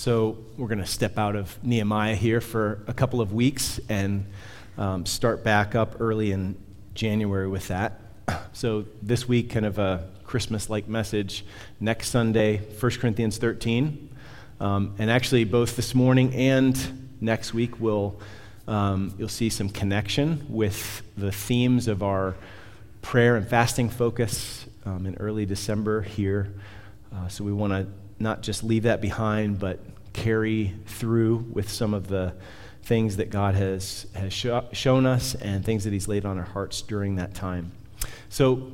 So, we're going to step out of Nehemiah here for a couple of weeks and um, start back up early in January with that. So, this week, kind of a Christmas like message. Next Sunday, 1 Corinthians 13. Um, and actually, both this morning and next week, we'll, um, you'll see some connection with the themes of our prayer and fasting focus um, in early December here. Uh, so, we want to not just leave that behind, but carry through with some of the things that God has, has sh- shown us and things that He's laid on our hearts during that time. So,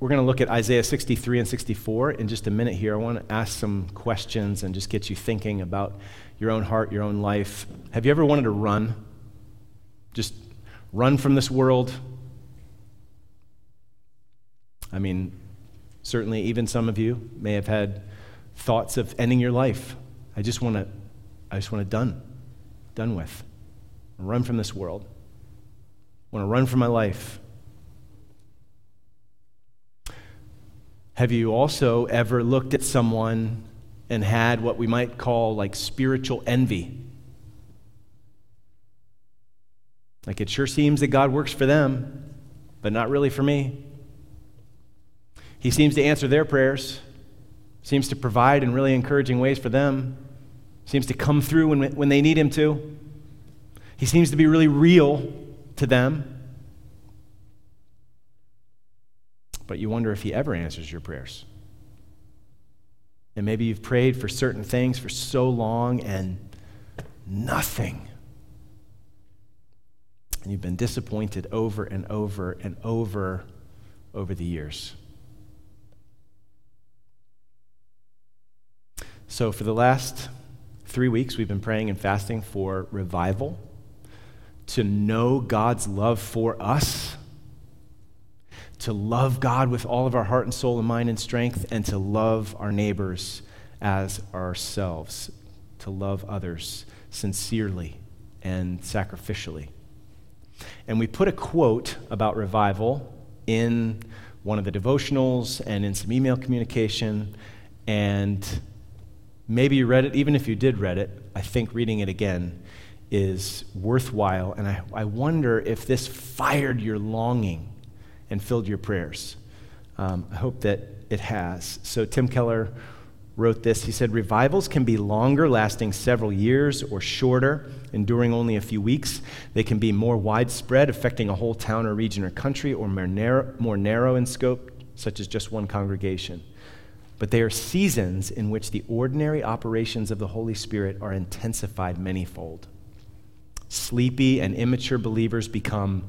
we're going to look at Isaiah 63 and 64 in just a minute here. I want to ask some questions and just get you thinking about your own heart, your own life. Have you ever wanted to run? Just run from this world? I mean, certainly, even some of you may have had thoughts of ending your life. I just want to, I just want to done, done with. Run from this world. I want to run from my life. Have you also ever looked at someone and had what we might call like spiritual envy? Like it sure seems that God works for them, but not really for me. He seems to answer their prayers, seems to provide in really encouraging ways for them, seems to come through when, when they need him to. He seems to be really real to them. But you wonder if he ever answers your prayers. And maybe you've prayed for certain things for so long and nothing. And you've been disappointed over and over and over over the years. So, for the last three weeks, we've been praying and fasting for revival, to know God's love for us, to love God with all of our heart and soul and mind and strength, and to love our neighbors as ourselves, to love others sincerely and sacrificially. And we put a quote about revival in one of the devotionals and in some email communication, and Maybe you read it, even if you did read it, I think reading it again is worthwhile. And I, I wonder if this fired your longing and filled your prayers. Um, I hope that it has. So, Tim Keller wrote this. He said, Revivals can be longer, lasting several years, or shorter, enduring only a few weeks. They can be more widespread, affecting a whole town or region or country, or more narrow, more narrow in scope, such as just one congregation but they are seasons in which the ordinary operations of the Holy Spirit are intensified manyfold. Sleepy and immature believers become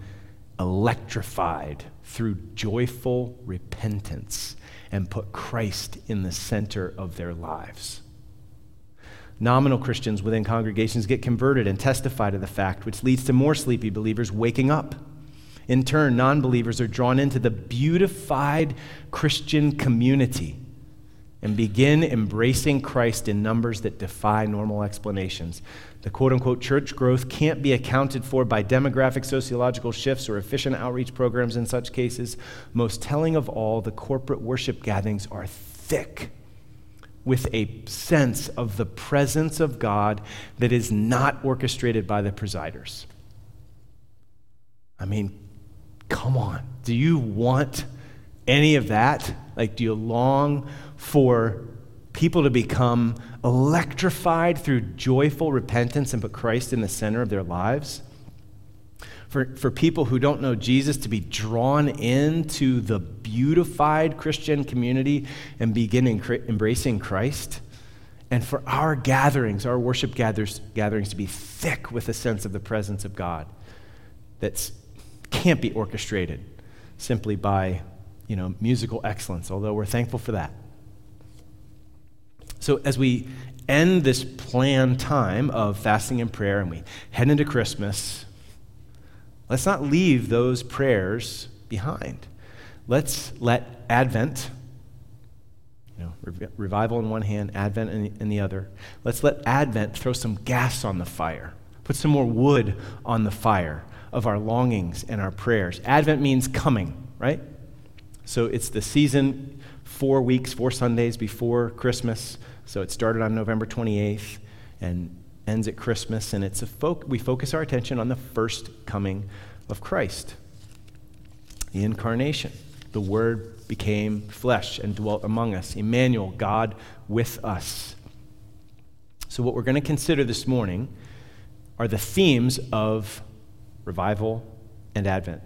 electrified through joyful repentance and put Christ in the center of their lives. Nominal Christians within congregations get converted and testify to the fact, which leads to more sleepy believers waking up. In turn, non believers are drawn into the beautified Christian community and begin embracing Christ in numbers that defy normal explanations. The quote unquote church growth can't be accounted for by demographic sociological shifts or efficient outreach programs in such cases. Most telling of all, the corporate worship gatherings are thick with a sense of the presence of God that is not orchestrated by the presiders. I mean, come on. Do you want any of that? Like, do you long for people to become electrified through joyful repentance and put Christ in the center of their lives. For, for people who don't know Jesus to be drawn into the beautified Christian community and begin embracing Christ. And for our gatherings, our worship gathers, gatherings, to be thick with a sense of the presence of God that can't be orchestrated simply by you know, musical excellence, although we're thankful for that. So, as we end this planned time of fasting and prayer and we head into Christmas, let's not leave those prayers behind. Let's let Advent, you know, revival in one hand, Advent in the, in the other, let's let Advent throw some gas on the fire, put some more wood on the fire of our longings and our prayers. Advent means coming, right? So it's the season four weeks, four Sundays before Christmas. So it started on November 28th and ends at Christmas. And it's a fo- we focus our attention on the first coming of Christ, the incarnation. The Word became flesh and dwelt among us. Emmanuel, God with us. So, what we're going to consider this morning are the themes of revival and Advent.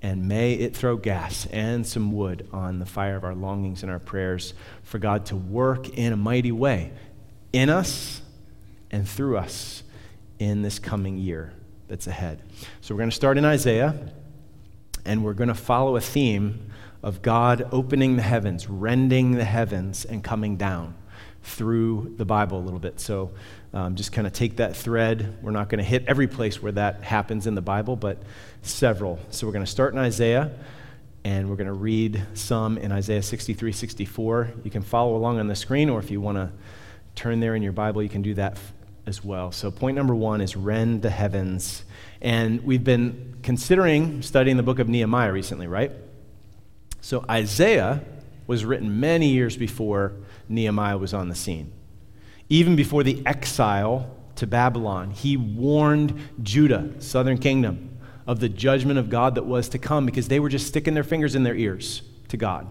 And may it throw gas and some wood on the fire of our longings and our prayers for God to work in a mighty way in us and through us in this coming year that's ahead. So, we're going to start in Isaiah, and we're going to follow a theme of God opening the heavens, rending the heavens, and coming down through the Bible a little bit. So um, just kind of take that thread. We're not going to hit every place where that happens in the Bible, but several. So we're going to start in Isaiah, and we're going to read some in Isaiah 63, 64. You can follow along on the screen, or if you want to turn there in your Bible, you can do that as well. So point number one is rend the heavens. And we've been considering studying the book of Nehemiah recently, right? So Isaiah was written many years before Nehemiah was on the scene. Even before the exile to Babylon, he warned Judah, southern kingdom, of the judgment of God that was to come because they were just sticking their fingers in their ears to God,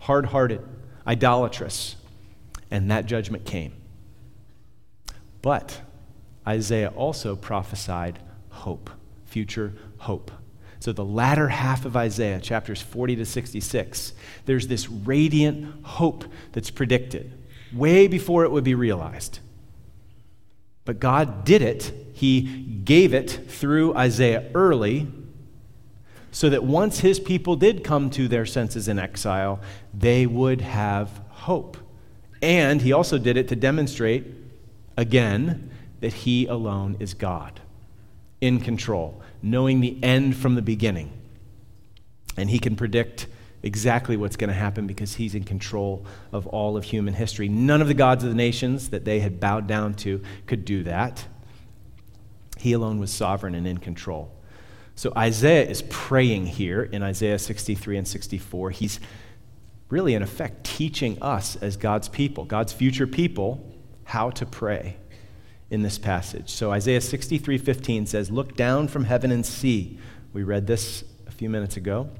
hard hearted, idolatrous. And that judgment came. But Isaiah also prophesied hope, future hope. So, the latter half of Isaiah, chapters 40 to 66, there's this radiant hope that's predicted way before it would be realized. But God did it, He gave it through Isaiah early, so that once His people did come to their senses in exile, they would have hope. And He also did it to demonstrate, again, that He alone is God in control, knowing the end from the beginning. And he can predict exactly what's going to happen because he's in control of all of human history. None of the gods of the nations that they had bowed down to could do that. He alone was sovereign and in control. So Isaiah is praying here in Isaiah 63 and 64. He's really, in effect, teaching us as God's people, God's future people, how to pray in this passage. So Isaiah 63:15 says, "Look down from heaven and see." We read this a few minutes ago.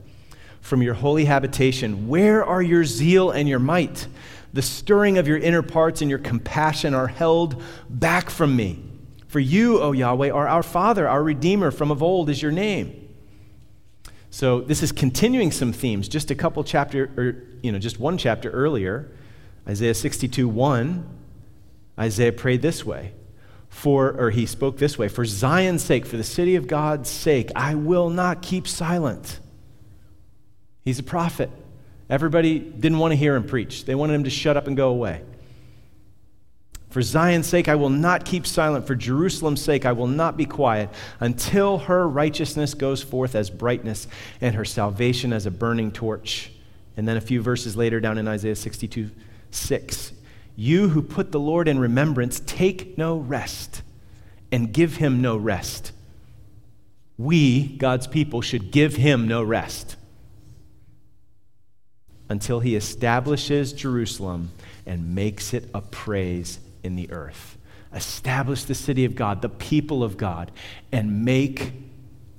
From your holy habitation, where are your zeal and your might? The stirring of your inner parts and your compassion are held back from me. For you, O Yahweh, are our Father, our Redeemer from of old is your name. So this is continuing some themes. Just a couple chapter, or you know, just one chapter earlier, Isaiah 62, 1, Isaiah prayed this way for, or he spoke this way, for Zion's sake, for the city of God's sake, I will not keep silent. He's a prophet. Everybody didn't want to hear him preach, they wanted him to shut up and go away. For Zion's sake, I will not keep silent. For Jerusalem's sake, I will not be quiet until her righteousness goes forth as brightness and her salvation as a burning torch. And then a few verses later, down in Isaiah 62 6, you who put the Lord in remembrance, take no rest and give him no rest. We, God's people, should give him no rest until he establishes Jerusalem and makes it a praise in the earth. Establish the city of God, the people of God, and make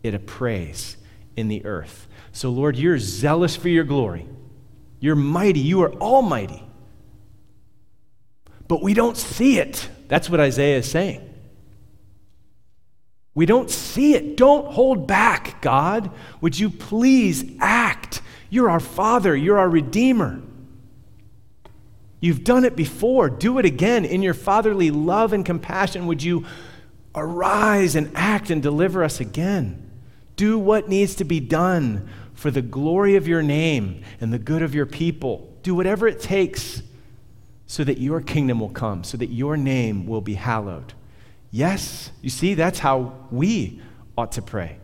it a praise in the earth. So, Lord, you're zealous for your glory. You're mighty. You are almighty but we don't see it. That's what Isaiah is saying. We don't see it. Don't hold back, God. Would you please act? You're our Father, you're our Redeemer. You've done it before. Do it again. In your fatherly love and compassion, would you arise and act and deliver us again? Do what needs to be done for the glory of your name and the good of your people. Do whatever it takes so that your kingdom will come, so that your name will be hallowed. Yes, you see, that's how we ought to pray.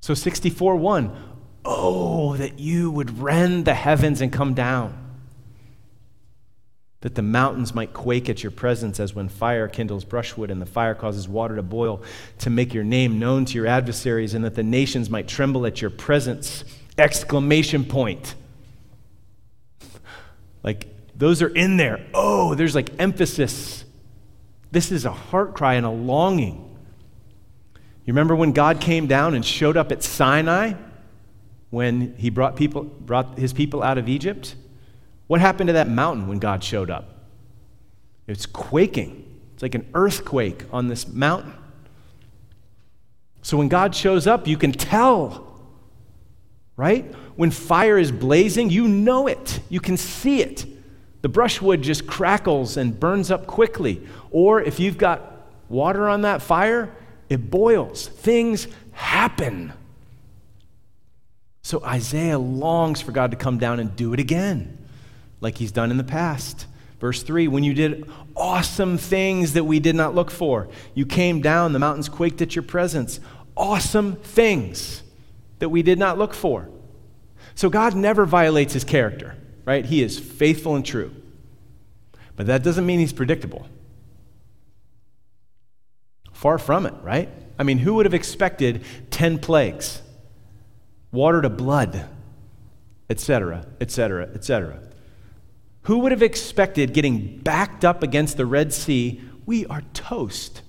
So 64 1, oh, that you would rend the heavens and come down, that the mountains might quake at your presence as when fire kindles brushwood and the fire causes water to boil to make your name known to your adversaries, and that the nations might tremble at your presence. Exclamation point. Like, those are in there. Oh, there's like emphasis. This is a heart cry and a longing. You remember when God came down and showed up at Sinai when he brought, people, brought his people out of Egypt? What happened to that mountain when God showed up? It's quaking. It's like an earthquake on this mountain. So when God shows up, you can tell, right? When fire is blazing, you know it, you can see it. The brushwood just crackles and burns up quickly. Or if you've got water on that fire, it boils. Things happen. So Isaiah longs for God to come down and do it again, like he's done in the past. Verse 3 When you did awesome things that we did not look for, you came down, the mountains quaked at your presence. Awesome things that we did not look for. So God never violates his character right? He is faithful and true. But that doesn't mean he's predictable. Far from it, right? I mean, who would have expected 10 plagues, water to blood, etc., etc., etc.? Who would have expected getting backed up against the Red Sea? We are toast.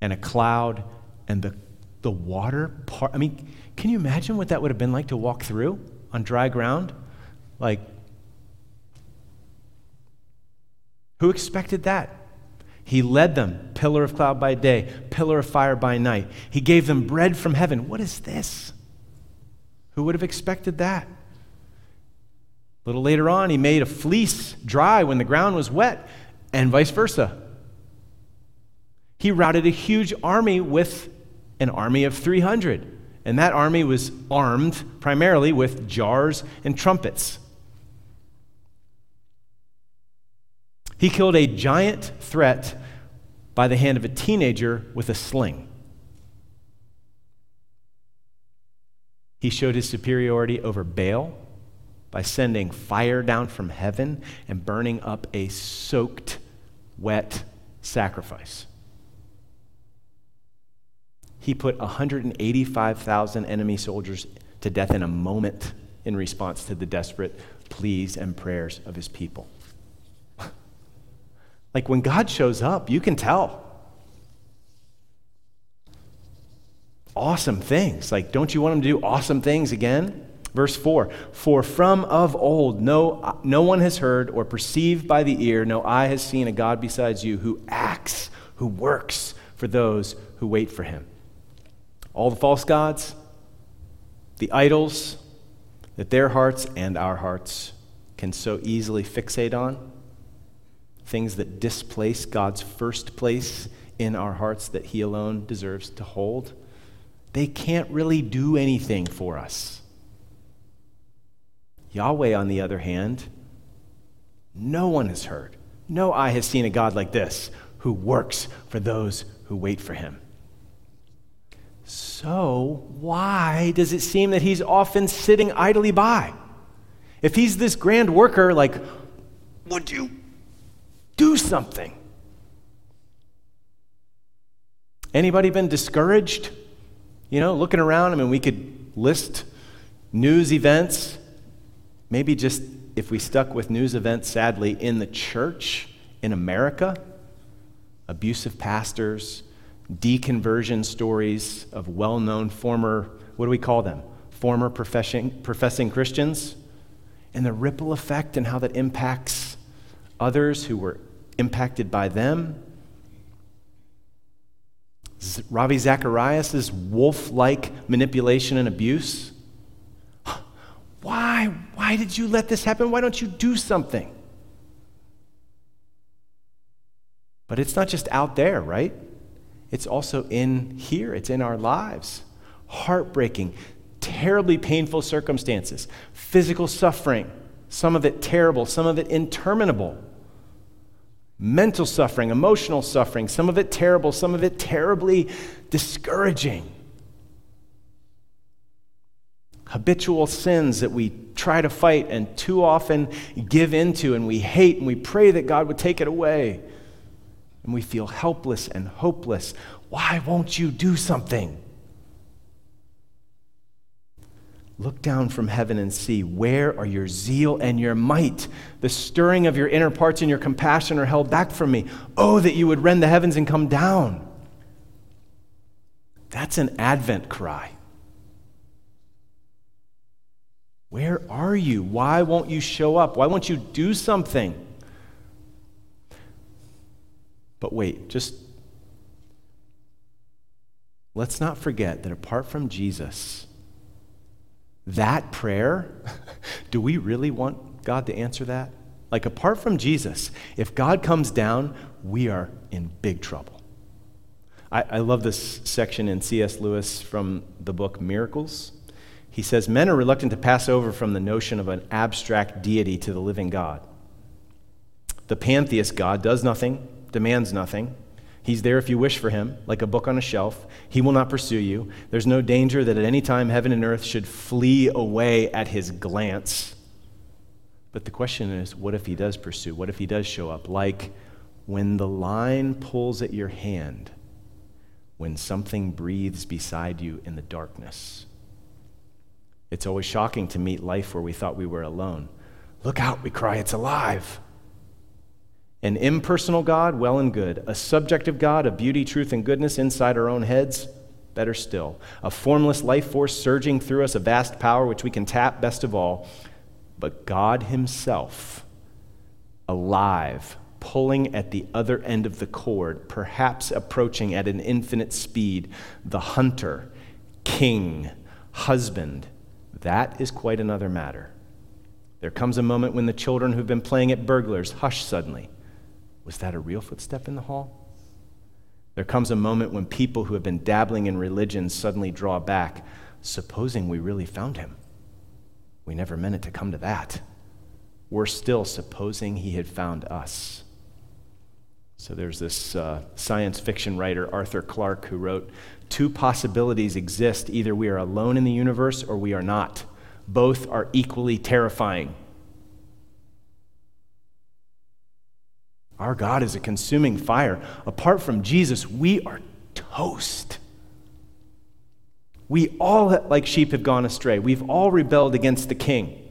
And a cloud and the, the water part. I mean, can you imagine what that would have been like to walk through on dry ground? Like, who expected that? He led them, pillar of cloud by day, pillar of fire by night. He gave them bread from heaven. What is this? Who would have expected that? A little later on, he made a fleece dry when the ground was wet, and vice versa. He routed a huge army with an army of 300, and that army was armed primarily with jars and trumpets. He killed a giant threat by the hand of a teenager with a sling. He showed his superiority over Baal by sending fire down from heaven and burning up a soaked, wet sacrifice. He put 185,000 enemy soldiers to death in a moment in response to the desperate pleas and prayers of his people. Like when God shows up, you can tell. Awesome things. Like, don't you want him to do awesome things again? Verse 4 For from of old no, no one has heard or perceived by the ear, no eye has seen a God besides you who acts, who works for those who wait for him. All the false gods, the idols that their hearts and our hearts can so easily fixate on, things that displace God's first place in our hearts that He alone deserves to hold, they can't really do anything for us. Yahweh, on the other hand, no one has heard, no eye has seen a God like this who works for those who wait for Him. So, why does it seem that He's often sitting idly by? If He's this grand worker, like, would you do something. Anybody been discouraged? You know, looking around, I mean, we could list news events. Maybe just if we stuck with news events, sadly, in the church in America, abusive pastors, deconversion stories of well known former, what do we call them? Former professing, professing Christians, and the ripple effect and how that impacts others who were impacted by them. Ravi Zacharias' wolf like manipulation and abuse. Why? Why did you let this happen? Why don't you do something? But it's not just out there, right? It's also in here, it's in our lives. Heartbreaking, terribly painful circumstances, physical suffering, some of it terrible, some of it interminable mental suffering, emotional suffering, some of it terrible, some of it terribly discouraging. Habitual sins that we try to fight and too often give into and we hate and we pray that God would take it away. And we feel helpless and hopeless. Why won't you do something? Look down from heaven and see where are your zeal and your might? The stirring of your inner parts and your compassion are held back from me. Oh, that you would rend the heavens and come down. That's an Advent cry. Where are you? Why won't you show up? Why won't you do something? But wait, just let's not forget that apart from Jesus, that prayer, do we really want God to answer that? Like, apart from Jesus, if God comes down, we are in big trouble. I, I love this section in C.S. Lewis from the book Miracles. He says, Men are reluctant to pass over from the notion of an abstract deity to the living God. The pantheist God does nothing, demands nothing. He's there if you wish for him, like a book on a shelf. He will not pursue you. There's no danger that at any time heaven and earth should flee away at his glance. But the question is what if he does pursue? What if he does show up? Like when the line pulls at your hand, when something breathes beside you in the darkness. It's always shocking to meet life where we thought we were alone. Look out, we cry, it's alive. An impersonal God, well and good. A subjective God of beauty, truth, and goodness inside our own heads, better still. A formless life force surging through us, a vast power which we can tap, best of all. But God Himself, alive, pulling at the other end of the cord, perhaps approaching at an infinite speed, the hunter, king, husband. That is quite another matter. There comes a moment when the children who've been playing at burglars hush suddenly was that a real footstep in the hall? There comes a moment when people who have been dabbling in religion suddenly draw back, supposing we really found him. We never meant it to come to that. We're still, supposing he had found us. So there's this uh, science fiction writer, Arthur Clarke, who wrote Two possibilities exist either we are alone in the universe or we are not. Both are equally terrifying. Our God is a consuming fire. Apart from Jesus, we are toast. We all, like sheep, have gone astray. We've all rebelled against the king.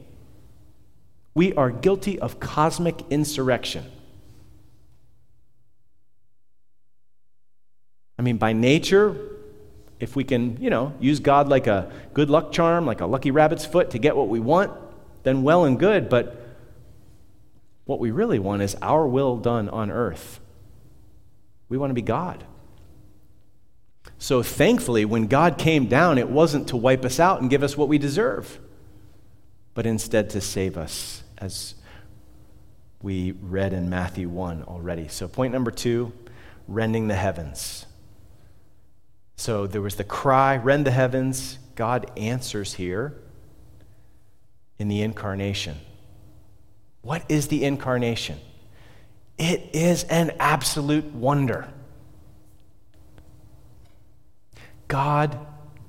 We are guilty of cosmic insurrection. I mean, by nature, if we can, you know, use God like a good luck charm, like a lucky rabbit's foot to get what we want, then well and good. But what we really want is our will done on earth. We want to be God. So thankfully, when God came down, it wasn't to wipe us out and give us what we deserve, but instead to save us, as we read in Matthew 1 already. So, point number two rending the heavens. So, there was the cry, rend the heavens. God answers here in the incarnation. What is the incarnation? It is an absolute wonder. God,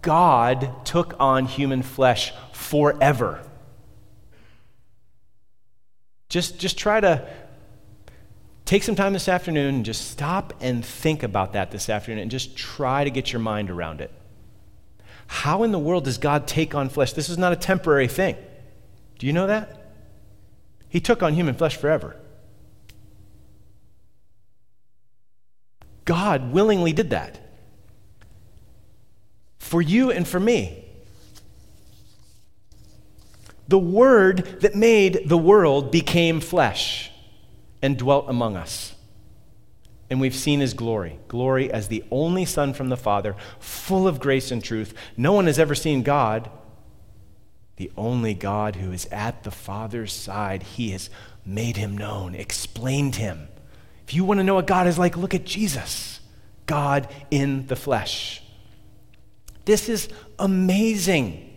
God took on human flesh forever. Just, just try to take some time this afternoon and just stop and think about that this afternoon and just try to get your mind around it. How in the world does God take on flesh? This is not a temporary thing. Do you know that? He took on human flesh forever. God willingly did that. For you and for me. The Word that made the world became flesh and dwelt among us. And we've seen his glory glory as the only Son from the Father, full of grace and truth. No one has ever seen God, the only God who is at the Father's side. He has made him known, explained him. If you want to know what God is like, look at Jesus, God in the flesh. This is amazing.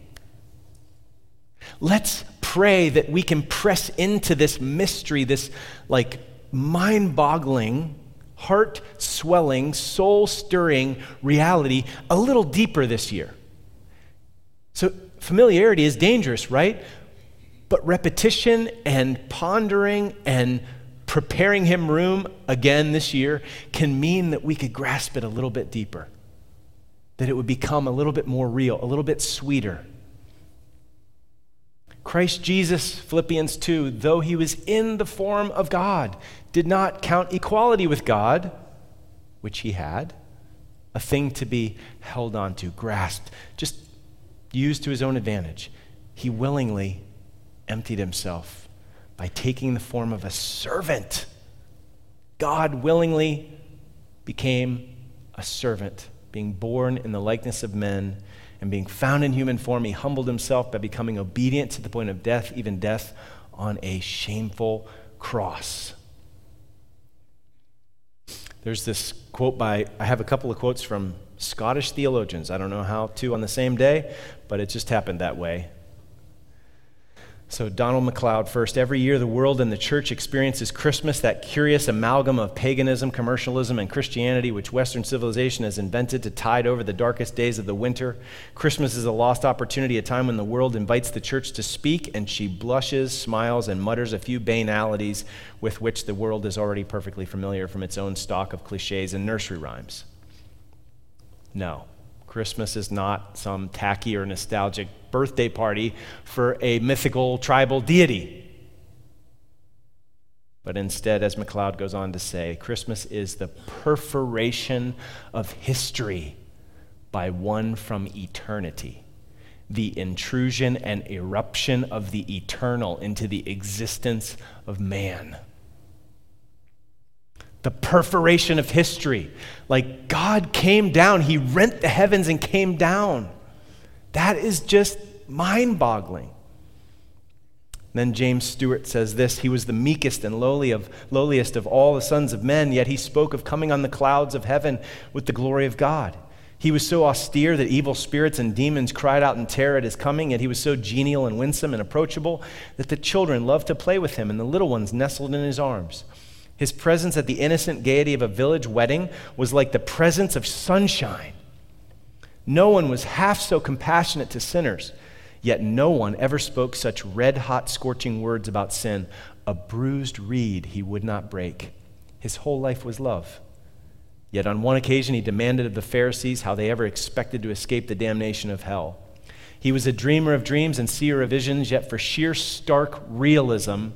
Let's pray that we can press into this mystery, this like mind boggling, heart swelling, soul stirring reality a little deeper this year. So, familiarity is dangerous, right? But repetition and pondering and preparing Him room again this year can mean that we could grasp it a little bit deeper, that it would become a little bit more real, a little bit sweeter. Christ Jesus, Philippians 2, though he was in the form of God, did not count equality with God, which he had, a thing to be held on to, grasped, just used to his own advantage. He willingly emptied himself by taking the form of a servant. God willingly became a servant, being born in the likeness of men and being found in human form, he humbled himself by becoming obedient to the point of death, even death on a shameful cross. There's this quote by, I have a couple of quotes from Scottish theologians. I don't know how two on the same day, but it just happened that way. So, Donald MacLeod first. Every year, the world and the church experiences Christmas, that curious amalgam of paganism, commercialism, and Christianity which Western civilization has invented to tide over the darkest days of the winter. Christmas is a lost opportunity, a time when the world invites the church to speak, and she blushes, smiles, and mutters a few banalities with which the world is already perfectly familiar from its own stock of cliches and nursery rhymes. No. Christmas is not some tacky or nostalgic birthday party for a mythical tribal deity. But instead, as MacLeod goes on to say, Christmas is the perforation of history by one from eternity, the intrusion and eruption of the eternal into the existence of man the perforation of history. Like God came down, He rent the heavens and came down. That is just mind boggling. Then James Stewart says this He was the meekest and lowly of, lowliest of all the sons of men, yet he spoke of coming on the clouds of heaven with the glory of God. He was so austere that evil spirits and demons cried out in terror at his coming, yet he was so genial and winsome and approachable that the children loved to play with him, and the little ones nestled in his arms. His presence at the innocent gaiety of a village wedding was like the presence of sunshine. No one was half so compassionate to sinners, yet no one ever spoke such red hot, scorching words about sin. A bruised reed he would not break. His whole life was love. Yet on one occasion he demanded of the Pharisees how they ever expected to escape the damnation of hell. He was a dreamer of dreams and seer of visions, yet for sheer stark realism,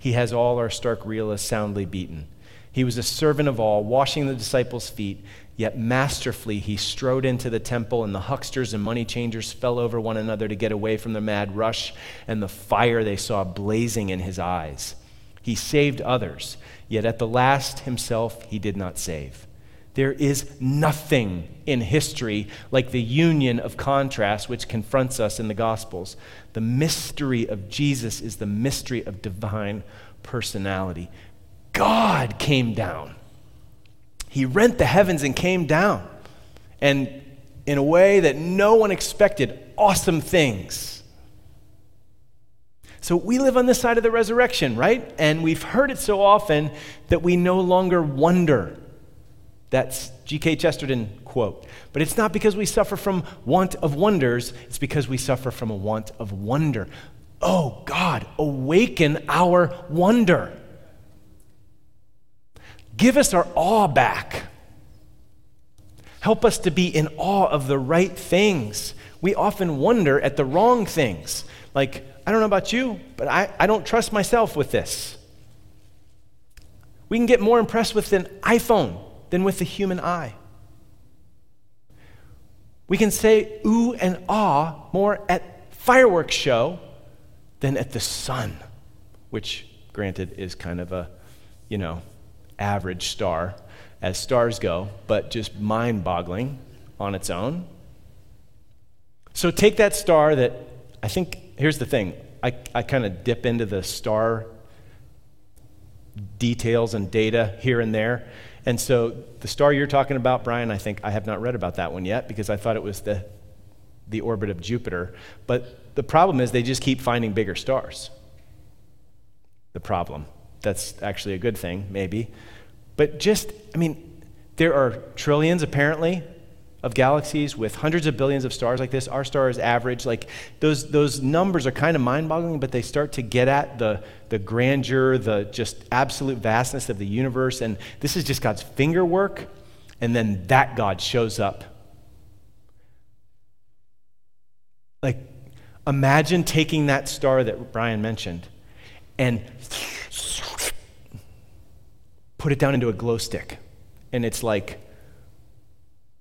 he has all our stark realists soundly beaten. He was a servant of all, washing the disciples' feet, yet masterfully he strode into the temple, and the hucksters and money changers fell over one another to get away from the mad rush and the fire they saw blazing in his eyes. He saved others, yet at the last himself he did not save. There is nothing in history like the union of contrast which confronts us in the Gospels. The mystery of Jesus is the mystery of divine personality. God came down. He rent the heavens and came down. And in a way that no one expected, awesome things. So we live on this side of the resurrection, right? And we've heard it so often that we no longer wonder that's G.K. Chesterton quote. But it's not because we suffer from want of wonders, it's because we suffer from a want of wonder. Oh, God, awaken our wonder. Give us our awe back. Help us to be in awe of the right things. We often wonder at the wrong things. Like, I don't know about you, but I, I don't trust myself with this. We can get more impressed with an iPhone than with the human eye. We can say ooh and ah more at fireworks show than at the sun, which, granted, is kind of a, you know, average star as stars go, but just mind boggling on its own. So take that star that I think, here's the thing I, I kind of dip into the star details and data here and there. And so the star you're talking about, Brian, I think I have not read about that one yet because I thought it was the, the orbit of Jupiter. But the problem is they just keep finding bigger stars. The problem. That's actually a good thing, maybe. But just, I mean, there are trillions apparently of galaxies with hundreds of billions of stars like this. Our star is average. Like those, those numbers are kind of mind boggling, but they start to get at the, the grandeur, the just absolute vastness of the universe. And this is just God's finger work. And then that God shows up. Like, Imagine taking that star that Brian mentioned and put it down into a glow stick. And it's like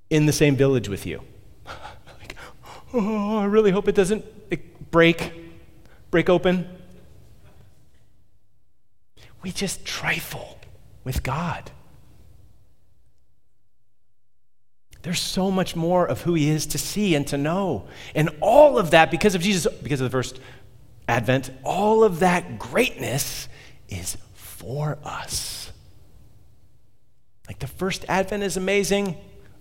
in the same village with you. like, oh, I really hope it doesn't break, break open. We just trifle with God. There's so much more of who he is to see and to know. And all of that, because of Jesus, because of the first advent, all of that greatness is for us. Like the first advent is amazing.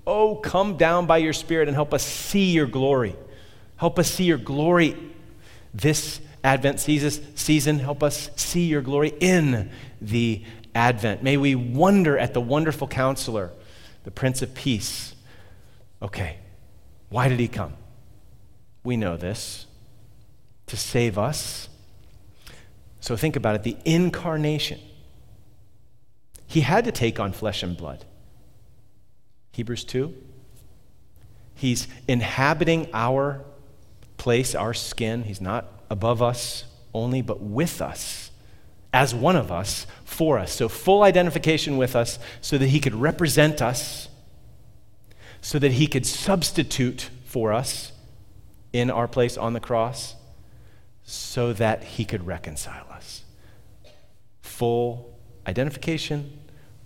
Oh, come down by your Spirit and help us see your glory. Help us see your glory this Advent season. Help us see your glory in the Advent. May we wonder at the wonderful counselor, the Prince of Peace Okay, why did he come? We know this to save us. So think about it the incarnation. He had to take on flesh and blood. Hebrews 2. He's inhabiting our place, our skin. He's not above us only, but with us, as one of us, for us. So full identification with us so that he could represent us so that he could substitute for us in our place on the cross so that he could reconcile us. Full identification,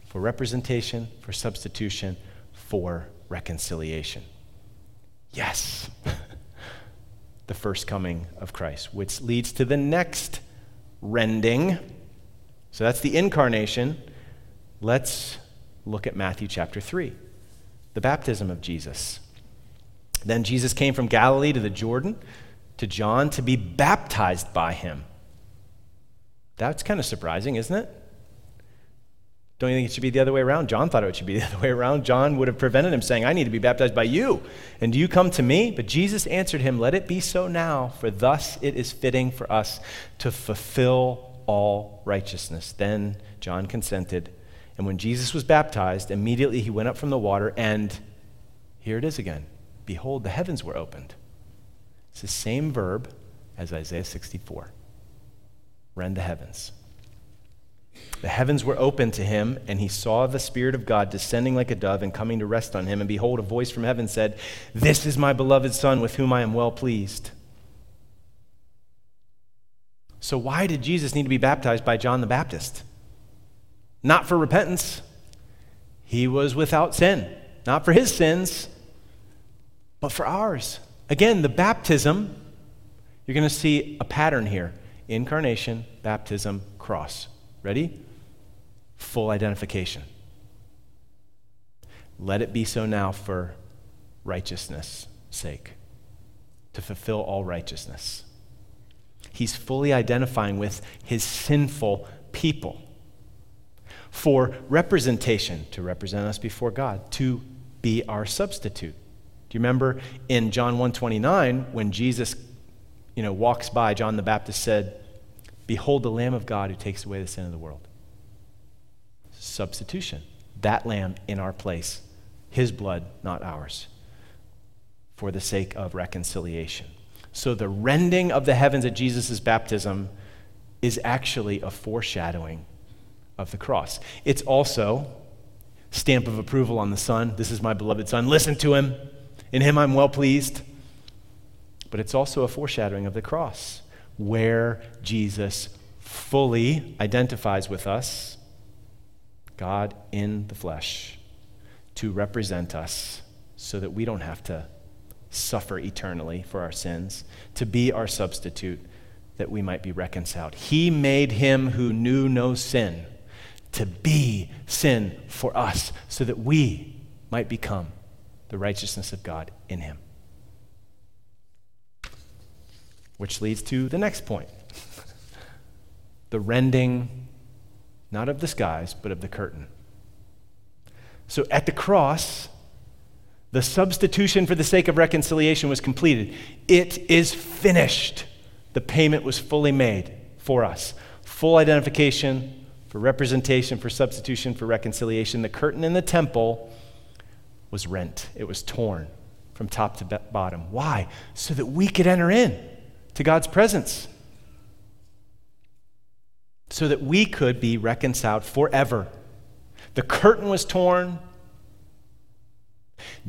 for representation, for substitution, for reconciliation. Yes, the first coming of Christ, which leads to the next rending. So that's the incarnation. Let's look at Matthew chapter 3 the baptism of Jesus. Then Jesus came from Galilee to the Jordan to John to be baptized by him. That's kind of surprising, isn't it? Don't you think it should be the other way around? John thought it should be the other way around. John would have prevented him saying, I need to be baptized by you. And do you come to me? But Jesus answered him, Let it be so now, for thus it is fitting for us to fulfill all righteousness. Then John consented. And when Jesus was baptized, immediately he went up from the water, and here it is again Behold, the heavens were opened. It's the same verb as Isaiah 64 rend the heavens. The heavens were opened to him, and he saw the Spirit of God descending like a dove and coming to rest on him. And behold, a voice from heaven said, This is my beloved Son, with whom I am well pleased. So, why did Jesus need to be baptized by John the Baptist? not for repentance. He was without sin, not for his sins, but for ours. Again, the baptism, you're going to see a pattern here incarnation, baptism, cross. Ready? Full identification. Let it be so now for righteousness' sake, to fulfill all righteousness. He's fully identifying with his sinful people for representation, to represent us before God, to be our substitute. Do you remember in John 129 when Jesus you know, walks by, John the Baptist said, Behold the Lamb of God who takes away the sin of the world. Substitution. That lamb in our place. His blood, not ours. For the sake of reconciliation. So the rending of the heavens at Jesus' baptism is actually a foreshadowing of the cross. It's also stamp of approval on the Son. This is my beloved Son. Listen to him. In him I'm well pleased. But it's also a foreshadowing of the cross, where Jesus fully identifies with us, God in the flesh, to represent us so that we don't have to suffer eternally for our sins, to be our substitute, that we might be reconciled. He made him who knew no sin to be sin for us so that we might become the righteousness of God in him. Which leads to the next point the rending, not of the skies, but of the curtain. So at the cross, the substitution for the sake of reconciliation was completed. It is finished. The payment was fully made for us. Full identification, for representation, for substitution, for reconciliation. The curtain in the temple was rent, it was torn from top to bottom. Why? So that we could enter in. To God's presence. So that we could be reconciled forever. The curtain was torn,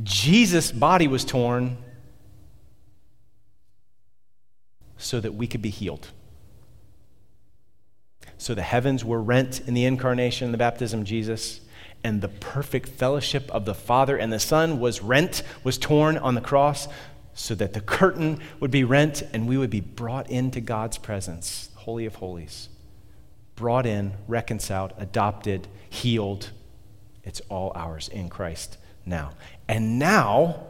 Jesus' body was torn. So that we could be healed. So the heavens were rent in the incarnation, the baptism of Jesus, and the perfect fellowship of the Father and the Son was rent, was torn on the cross, so that the curtain would be rent and we would be brought into God's presence, Holy of Holies. Brought in, reconciled, adopted, healed. It's all ours in Christ now. And now,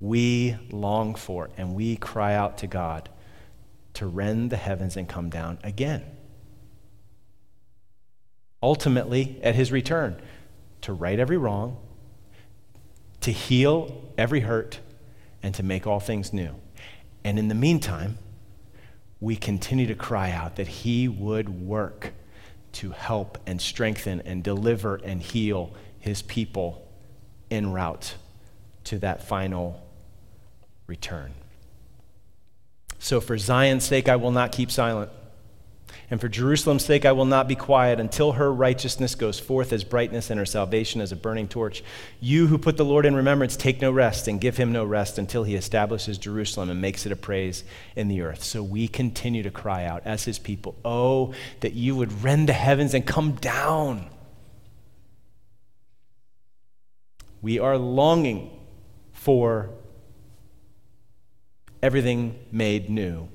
we long for and we cry out to God to rend the heavens and come down again. Ultimately, at his return, to right every wrong, to heal every hurt, and to make all things new. And in the meantime, we continue to cry out that he would work to help and strengthen and deliver and heal his people en route to that final return. So, for Zion's sake, I will not keep silent. And for Jerusalem's sake, I will not be quiet until her righteousness goes forth as brightness and her salvation as a burning torch. You who put the Lord in remembrance, take no rest and give him no rest until he establishes Jerusalem and makes it a praise in the earth. So we continue to cry out as his people, Oh, that you would rend the heavens and come down. We are longing for everything made new.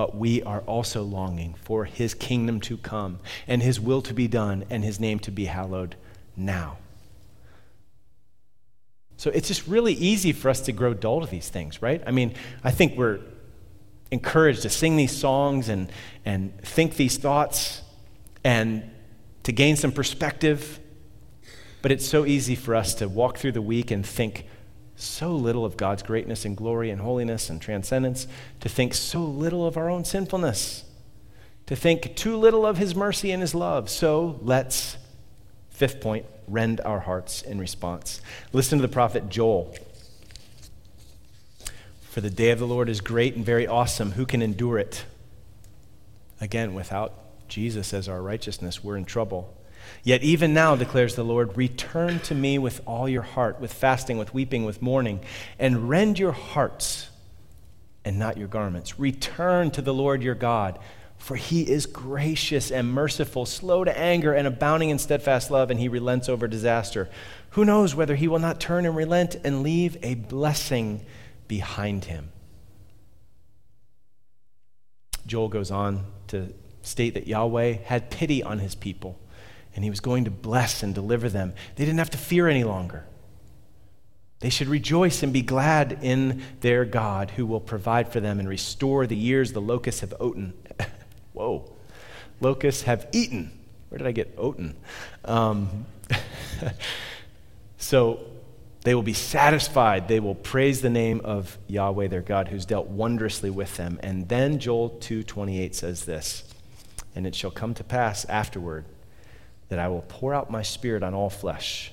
But we are also longing for his kingdom to come and his will to be done and his name to be hallowed now. So it's just really easy for us to grow dull to these things, right? I mean, I think we're encouraged to sing these songs and, and think these thoughts and to gain some perspective. But it's so easy for us to walk through the week and think, so little of God's greatness and glory and holiness and transcendence, to think so little of our own sinfulness, to think too little of His mercy and His love. So let's, fifth point, rend our hearts in response. Listen to the prophet Joel. For the day of the Lord is great and very awesome. Who can endure it? Again, without Jesus as our righteousness, we're in trouble. Yet even now, declares the Lord, return to me with all your heart, with fasting, with weeping, with mourning, and rend your hearts and not your garments. Return to the Lord your God, for he is gracious and merciful, slow to anger, and abounding in steadfast love, and he relents over disaster. Who knows whether he will not turn and relent and leave a blessing behind him? Joel goes on to state that Yahweh had pity on his people and he was going to bless and deliver them. They didn't have to fear any longer. They should rejoice and be glad in their God who will provide for them and restore the years the locusts have eaten. Whoa. Locusts have eaten. Where did I get oaten? Um, so they will be satisfied. They will praise the name of Yahweh their God who's dealt wondrously with them. And then Joel 2:28 says this, and it shall come to pass afterward that I will pour out my spirit on all flesh.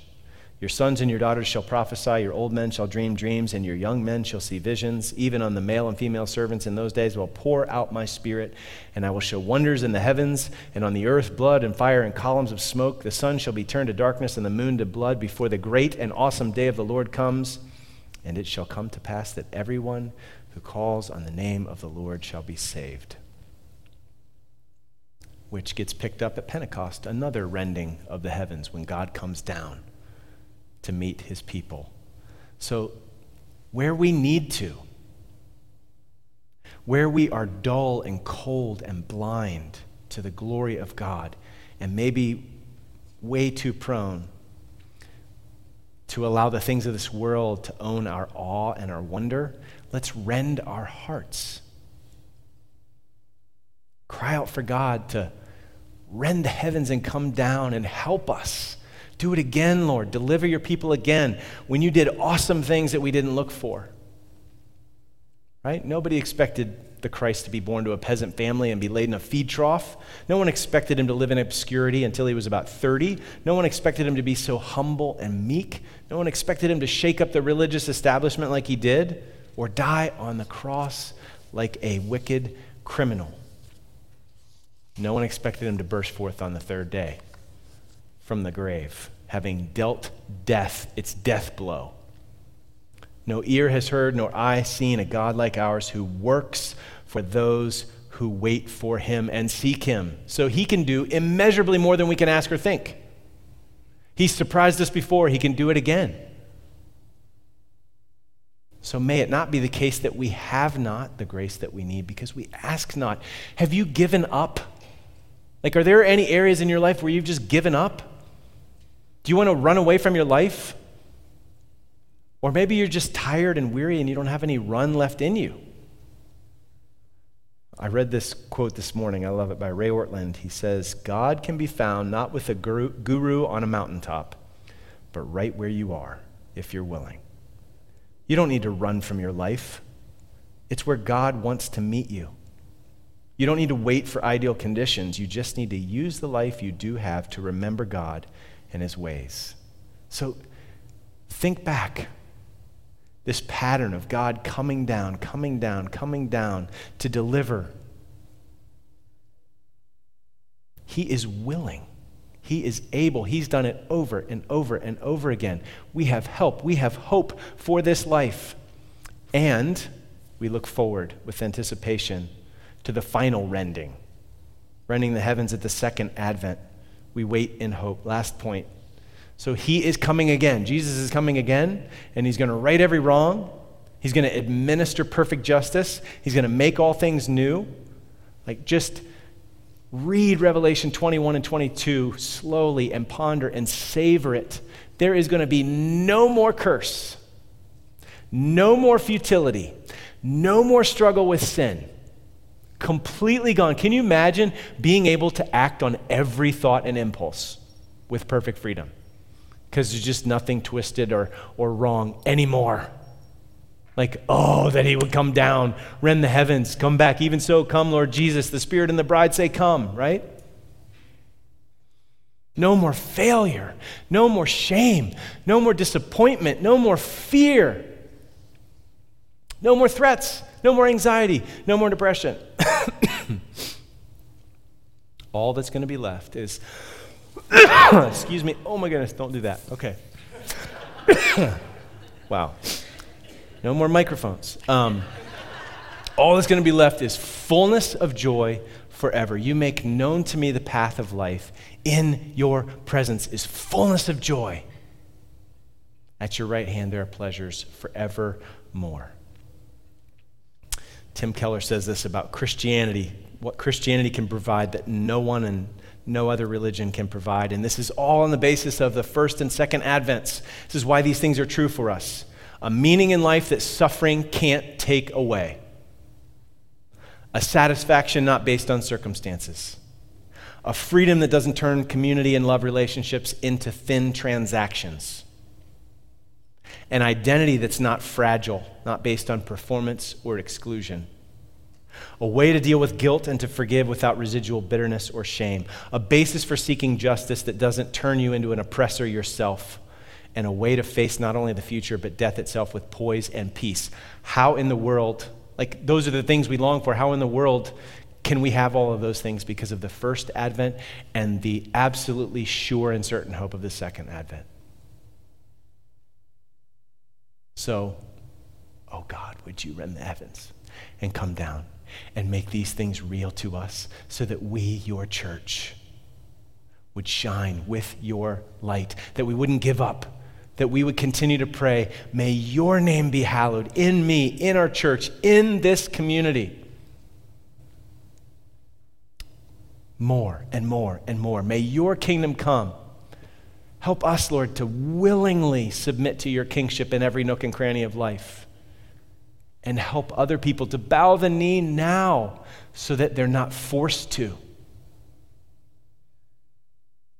Your sons and your daughters shall prophesy, your old men shall dream dreams, and your young men shall see visions. Even on the male and female servants in those days will pour out my spirit, and I will show wonders in the heavens, and on the earth blood and fire and columns of smoke. The sun shall be turned to darkness, and the moon to blood before the great and awesome day of the Lord comes. And it shall come to pass that everyone who calls on the name of the Lord shall be saved which gets picked up at Pentecost, another rending of the heavens when God comes down to meet his people. So, where we need to, where we are dull and cold and blind to the glory of God, and maybe way too prone to allow the things of this world to own our awe and our wonder, let's rend our hearts Cry out for God to rend the heavens and come down and help us. Do it again, Lord. Deliver your people again when you did awesome things that we didn't look for. Right? Nobody expected the Christ to be born to a peasant family and be laid in a feed trough. No one expected him to live in obscurity until he was about 30. No one expected him to be so humble and meek. No one expected him to shake up the religious establishment like he did or die on the cross like a wicked criminal. No one expected him to burst forth on the third day from the grave, having dealt death its death blow. No ear has heard, nor eye seen a God like ours who works for those who wait for him and seek him. So he can do immeasurably more than we can ask or think. He surprised us before, he can do it again. So may it not be the case that we have not the grace that we need because we ask not. Have you given up? Like, are there any areas in your life where you've just given up? Do you want to run away from your life? Or maybe you're just tired and weary and you don't have any run left in you. I read this quote this morning. I love it by Ray Ortlund. He says, God can be found not with a guru, guru on a mountaintop, but right where you are, if you're willing. You don't need to run from your life, it's where God wants to meet you. You don't need to wait for ideal conditions. You just need to use the life you do have to remember God and His ways. So think back this pattern of God coming down, coming down, coming down to deliver. He is willing. He is able. He's done it over and over and over again. We have help. We have hope for this life. And we look forward with anticipation to the final rending, rending the heavens at the second advent. We wait in hope. Last point so he is coming again. Jesus is coming again, and he's going to right every wrong. He's going to administer perfect justice. He's going to make all things new. Like, just read Revelation 21 and 22 slowly and ponder and savor it. There is going to be no more curse, no more futility, no more struggle with sin. Completely gone. Can you imagine being able to act on every thought and impulse with perfect freedom? because there's just nothing twisted or, or wrong anymore. Like, oh, that he would come down, rend the heavens, come back. Even so, come, Lord Jesus. The Spirit and the bride say, Come, right? No more failure, no more shame, no more disappointment, no more fear, no more threats, no more anxiety, no more depression. All that's going to be left is Excuse me. Oh my goodness, don't do that. Okay. wow. No more microphones. Um, all that's going to be left is fullness of joy forever. You make known to me the path of life. In your presence is fullness of joy. At your right hand, there are pleasures forevermore. Tim Keller says this about Christianity what Christianity can provide that no one and no other religion can provide. And this is all on the basis of the first and second advents. This is why these things are true for us a meaning in life that suffering can't take away, a satisfaction not based on circumstances, a freedom that doesn't turn community and love relationships into thin transactions. An identity that's not fragile, not based on performance or exclusion a way to deal with guilt and to forgive without residual bitterness or shame, a basis for seeking justice that doesn't turn you into an oppressor yourself, and a way to face not only the future, but death itself with poise and peace. How in the world, like those are the things we long for, how in the world can we have all of those things because of the first advent and the absolutely sure and certain hope of the second advent? So, oh God, would you rend the heavens and come down? and make these things real to us so that we, your church, would shine with your light, that we wouldn't give up, that we would continue to pray, may your name be hallowed in me, in our church, in this community. More and more and more. May your kingdom come. Help us, Lord, to willingly submit to your kingship in every nook and cranny of life and help other people to bow the knee now so that they're not forced to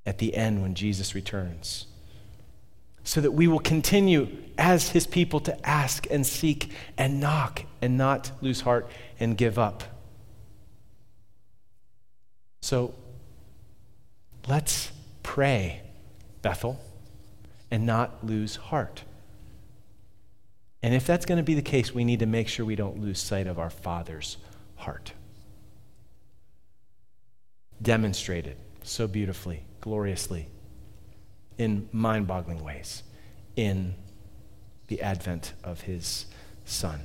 at the end when Jesus returns. so that we will continue as his people to ask and seek and knock and not lose heart and give up. So let's pray, Bethel, and not lose heart. And if that's going to be the case, we need to make sure we don't lose sight of our Father's heart. Demonstrated so beautifully, gloriously in mind boggling ways in the advent of his son.